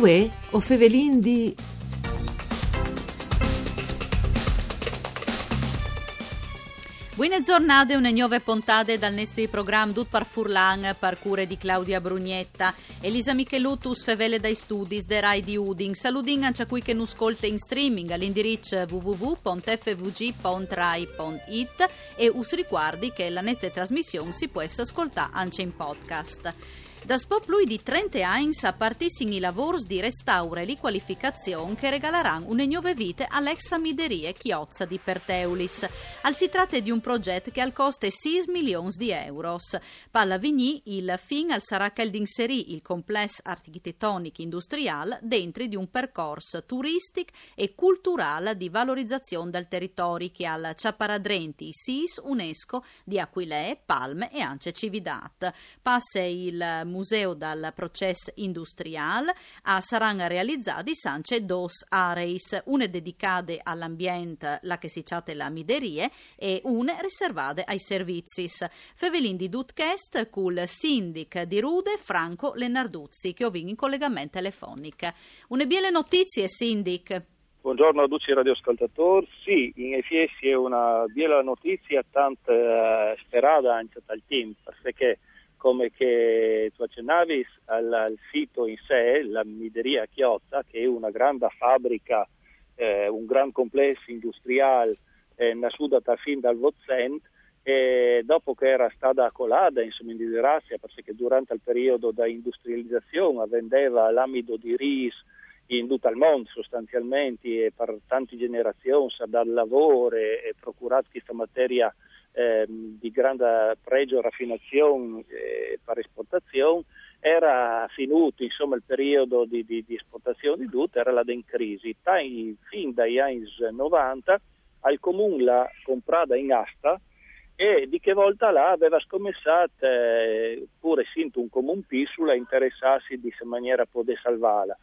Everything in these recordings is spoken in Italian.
Uè, o Fevelin di... Buone giornate, una nuove puntate dal nostro programma Dut par Furlan, par cure di Claudia Brugnetta. Elisa Michelutus fevele dai studi de Rai di Uding. Saludin anche a cui che nu ascolta in streaming all'indirizzo www.fvg.rai.it e us ricordi che la nostra trasmissione si può ascoltare anche in podcast. Da Spop lui di 30 anni partissero i lavori di restauro e riqualificazione che regaleranno une nuove vite all'ex amiderie Chiozza di Perteulis. Al si tratta di un progetto che al costo 6 milioni di euro. Palla Vigny il fin al sarà che inserì il complesso architettonico industriale dentro di un percorso turistico e culturale di valorizzazione del territorio che al Ciaparadrenti SIS UNESCO di Aquilè, Palme e anche Cividat. Passa il museo dal processo industriale a saranno realizzati sance dos areis, una dedicata all'ambiente, la che si chiama la miderie, e una riservata ai servizi. Fevelin di Dutkest col sindic di Rude Franco Lenarduzzi, che ho in collegamento telefonico. Una biele notizie, sindic. Buongiorno a tutti i radioascoltatori. Sì, in effetti è una bella notizia, tanto eh, sperata anche dal team, perché come che tu accennavi al, al, sito in sé, la Mideria Chiozza, che è una grande fabbrica, eh, un gran complesso industriale eh, nasciuto fin dal Vozent, e dopo che era stata colata insomma, in disgrazia perché durante il periodo di industrializzazione vendeva l'amido di ris in tutto il mondo sostanzialmente e per tante generazioni ha dato lavoro e, e procurato questa materia eh, di grande pregio raffinazione eh, per esportazione, era finito insomma, il periodo di, di, di esportazione di tutto, era la in crisi. Tai, fin dagli anni 90 al comune l'ha comprata in asta e di che volta là aveva scommesso eh, pure sinto un comune piccolo a interessarsi di se maniera poter salvarla.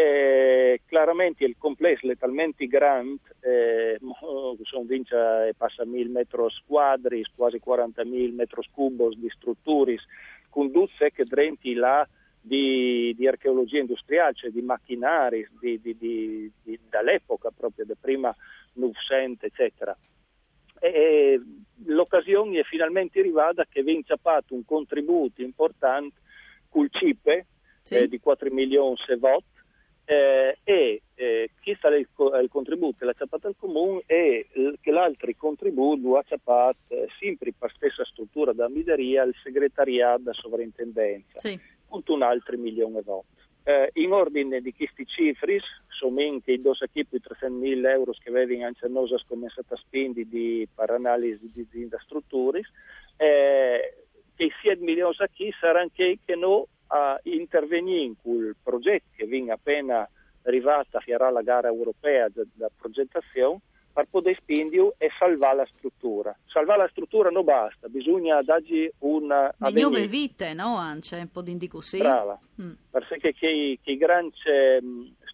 Eh, chiaramente il complesso è talmente grande, eh, sono vince passa mille metri quadri, quasi 40.000 metri cubi di strutture, con tutte che drenti là di, di, archeologia industriale, cioè di macchinari di, di, dall'epoca proprio, da prima Novecento, eccetera. E, l'occasione è finalmente arrivata che vince fatto un contributo importante col CIPE sì. eh, di 4 milioni di voto eh, e eh, chi sta il, il contributo l'ha ciapato al comune e che l'altro contributo ha ciapato eh, sempre per stessa struttura da mideria il segretariato da sovrintendenza sì. con un altro milione di voto. Eh, in ordine di questi cifri, sono anche i due equipi 300.000 euro che avevano anche noi scommessato a spindi di, per analisi di, di strutture, eh, che 7 milioni a chi saranno anche che noi a intervenire in quel progetto che viene appena arrivata a la gara europea da progettazione per poter spingere e salvare la struttura. Salvare la struttura non basta, bisogna dargli una... Le nuove vite, no? Anche un po' di indicazione. Brava, mm. perché che, che grandi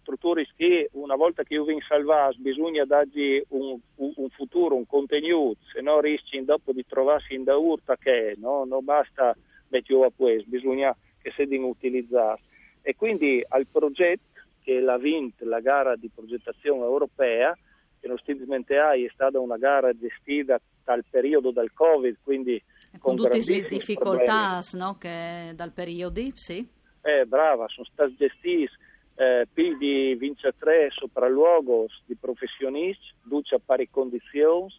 strutture che una volta che io vengo salvato bisogna dargli un, un, un, futuro, un contenuto, se no rischi dopo di trovarsi in da urta che no? non basta mettere a questo, bisogna che si devono utilizzare. E quindi al progetto che l'ha vinto la gara di progettazione europea, che non nostentemente è stata una gara gestita dal periodo del Covid, quindi con, con tutte le difficoltà no, che dal periodo, sì. Eh, brava, sono stati gestiti eh, più di 23 sopralluoghi di professionisti, duce a pari condizioni,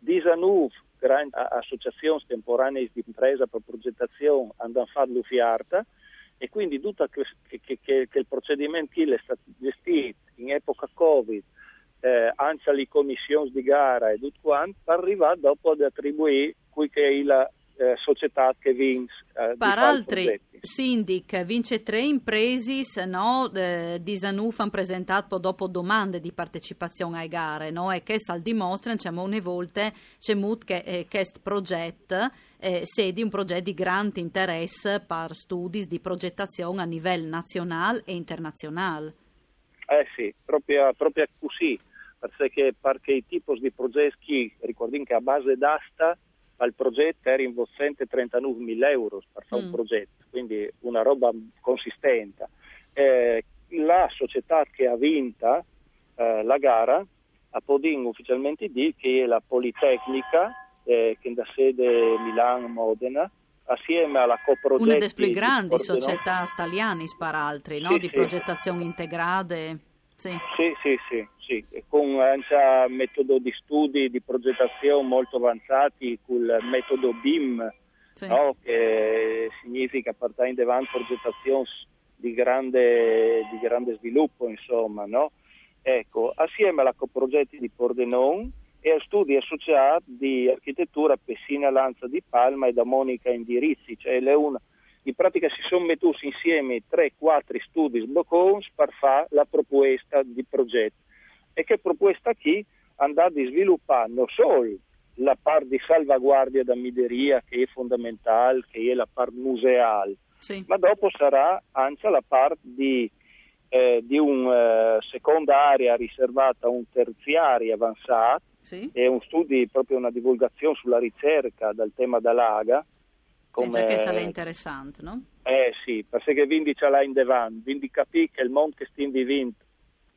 19 grandi associazioni temporanee di impresa per progettazione hanno fatto l'uffiarta e quindi tutto che, che, che, che il procedimento è stato gestito in epoca Covid, eh, anche alle commissioni di gara e tutto quanto, per arrivare dopo ad attribuire qui che è la eh, società che vince. Eh, per altri, Sindic vince tre imprese no, eh, di Zanuf hanno presentato dopo domande di partecipazione alle gare no? e che sta dimostrano c'è una volta c'è che eh, questo progetto eh, sedi un progetto di grande interesse per studi di progettazione a livello nazionale e internazionale. Eh sì, proprio, proprio così, perché, perché i tipi di progetti, ricordiamo che a base d'asta al progetto era in 39.000 euro per fare mm. un progetto, quindi una roba consistente. Eh, la società che ha vinto eh, la gara ha podido ufficialmente dire che è la Politecnica, eh, che è da sede Milano-Modena, assieme alla coprogetti... Una delle più grandi società italiane, altri, no? sì, di sì. progettazione integrate. Sì, sì, sì, sì, sì. con un metodo di studi di progettazione molto avanzati, con il metodo BIM, sì. no? che significa portare in avanti progettazioni di grande, di grande sviluppo, insomma, no? Ecco, assieme alla coprogetti di Pordenone e a studi associati di architettura Pessina Lanza di Palma e da Monica Indirizzi, cioè le una, in pratica si sono messi insieme 3-4 studi sbocconi per fare la proposta di progetto. E che proposta qui andrà a sviluppare non solo la parte di salvaguardia da mideria che è fondamentale, che è la parte museale, sì. ma dopo sarà anche la parte di, eh, di una uh, seconda area riservata a un terziario avanzato, sì. è un studio, proprio una divulgazione sulla ricerca del tema dell'aga. Come... che è interessante, no? Eh sì, perché quindi ce l'ha in davanti, quindi capì che il mondo che stiamo vivendo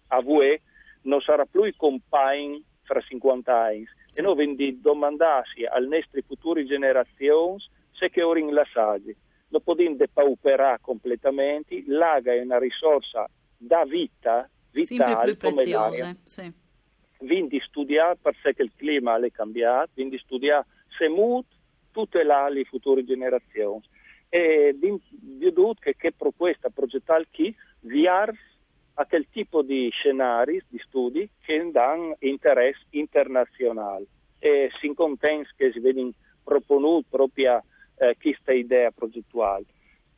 a voi non sarà più il compagno fra 50 anni, sì. e noi quindi domandarsi alle nostre future generazioni se che ora in la saggi lo possiamo depauperare completamente, l'aga è una risorsa da vita, vitale, più preziose, sì. quindi studiare perché il clima è cambiato, quindi studiare se muto, tutelare le future generazioni. E di che, che proposta progettare chi viars a quel tipo di scenari, di studi che danno interesse internazionale e si contenti che si vedono proponuti proprio eh, questa idea progettuale.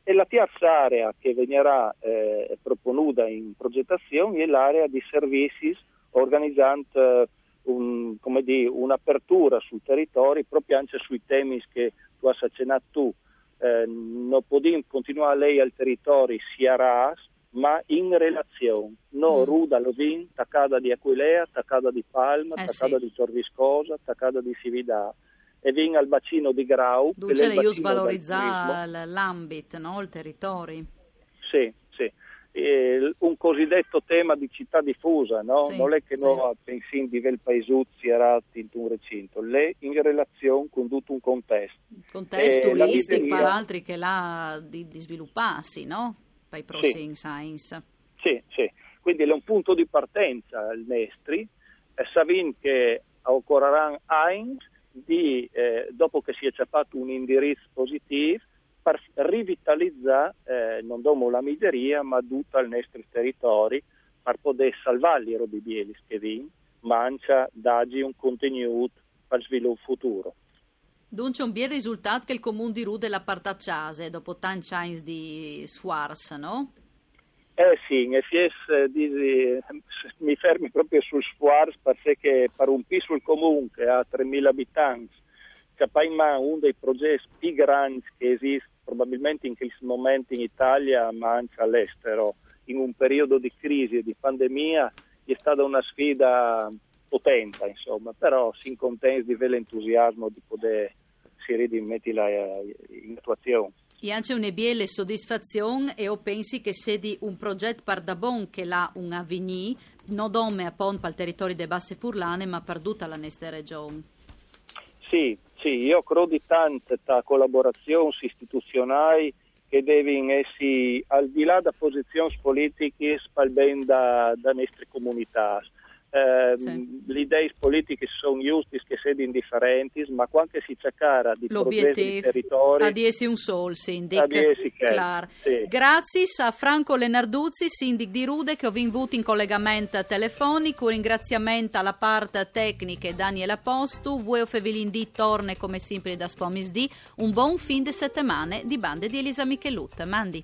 E la terza area che verrà eh, proponuta in progettazione è l'area di servizi organizzando eh, un, dire, un'apertura sul territorio proprio anche sui temi che tu hai accennato tu. Eh, non possiamo continuare lei al territorio sia RAS, ma in relazione, non mm. Ruda Lovin, Taccada di Aquilea, Taccada di Palma, eh Taccada sì. di Torviscosa, Taccada di Cividà e vin al bacino di Grau. Dunque io svalorizzare l'ambito, no? il territorio. Sì, sì. E un cosiddetto tema di città diffusa, no? Sì, non è che sì. noi pensiamo di vel paesuzzi erati in un recinto, lei in relazione con tutto un contesto. Contesto Eh, turistico, per altri che là di, di svilupparsi, no? Per i prossimi science. Sì, sì. Quindi è un punto di partenza il Nestri, e Savin che occorreranno Heinz di, eh, dopo che si è fatto un indirizzo positivo, per rivitalizzare eh, non domo la miseria, ma tutto il nostro territorio, per poter salvare i robibieli che vin, mancia, dagli un contenuto per il sviluppo futuro. Dunque un bel risultato che il comune di Rude la partacciase dopo tanti anni di Suars, no? Eh sì, in FS eh, mi fermi proprio sul Sfuars perché per un piso sul comune che ha 3.000 abitanti, c'è poi mano uno dei progetti più grandi che esiste probabilmente in questo momento in Italia ma anche all'estero, in un periodo di crisi e di pandemia è stata una sfida potente, insomma, però si contenti di avere l'entusiasmo di poter si rimetterla in attuazione. E anche una biele soddisfazione e io pensi che se di un progetto par da bon che l'ha un avvigni, non dome a pon il territorio delle Basse Furlane, ma per tutta la nostra regione. Sì, sì, io credo di tante ta collaborazioni istituzionali che devono essere al di là da posizioni politiche spal ben da, da nostre comunità. Eh, Sì. Le idee politiche sono giuste che siano indifferenti, ma quando si cerca di progredire il territorio, a di essi un sol, sindic. A di essi che- sì. Grazie a Franco Lenarduzzi, sindic di Rude, che ho vinto in collegamento telefonico. Un ringraziamento alla parte tecnica Daniela Postu. Voi Fevelin D torna come sempre da Spomis D. Un buon fin di settimane di bande di Elisa Michelut. Mandi.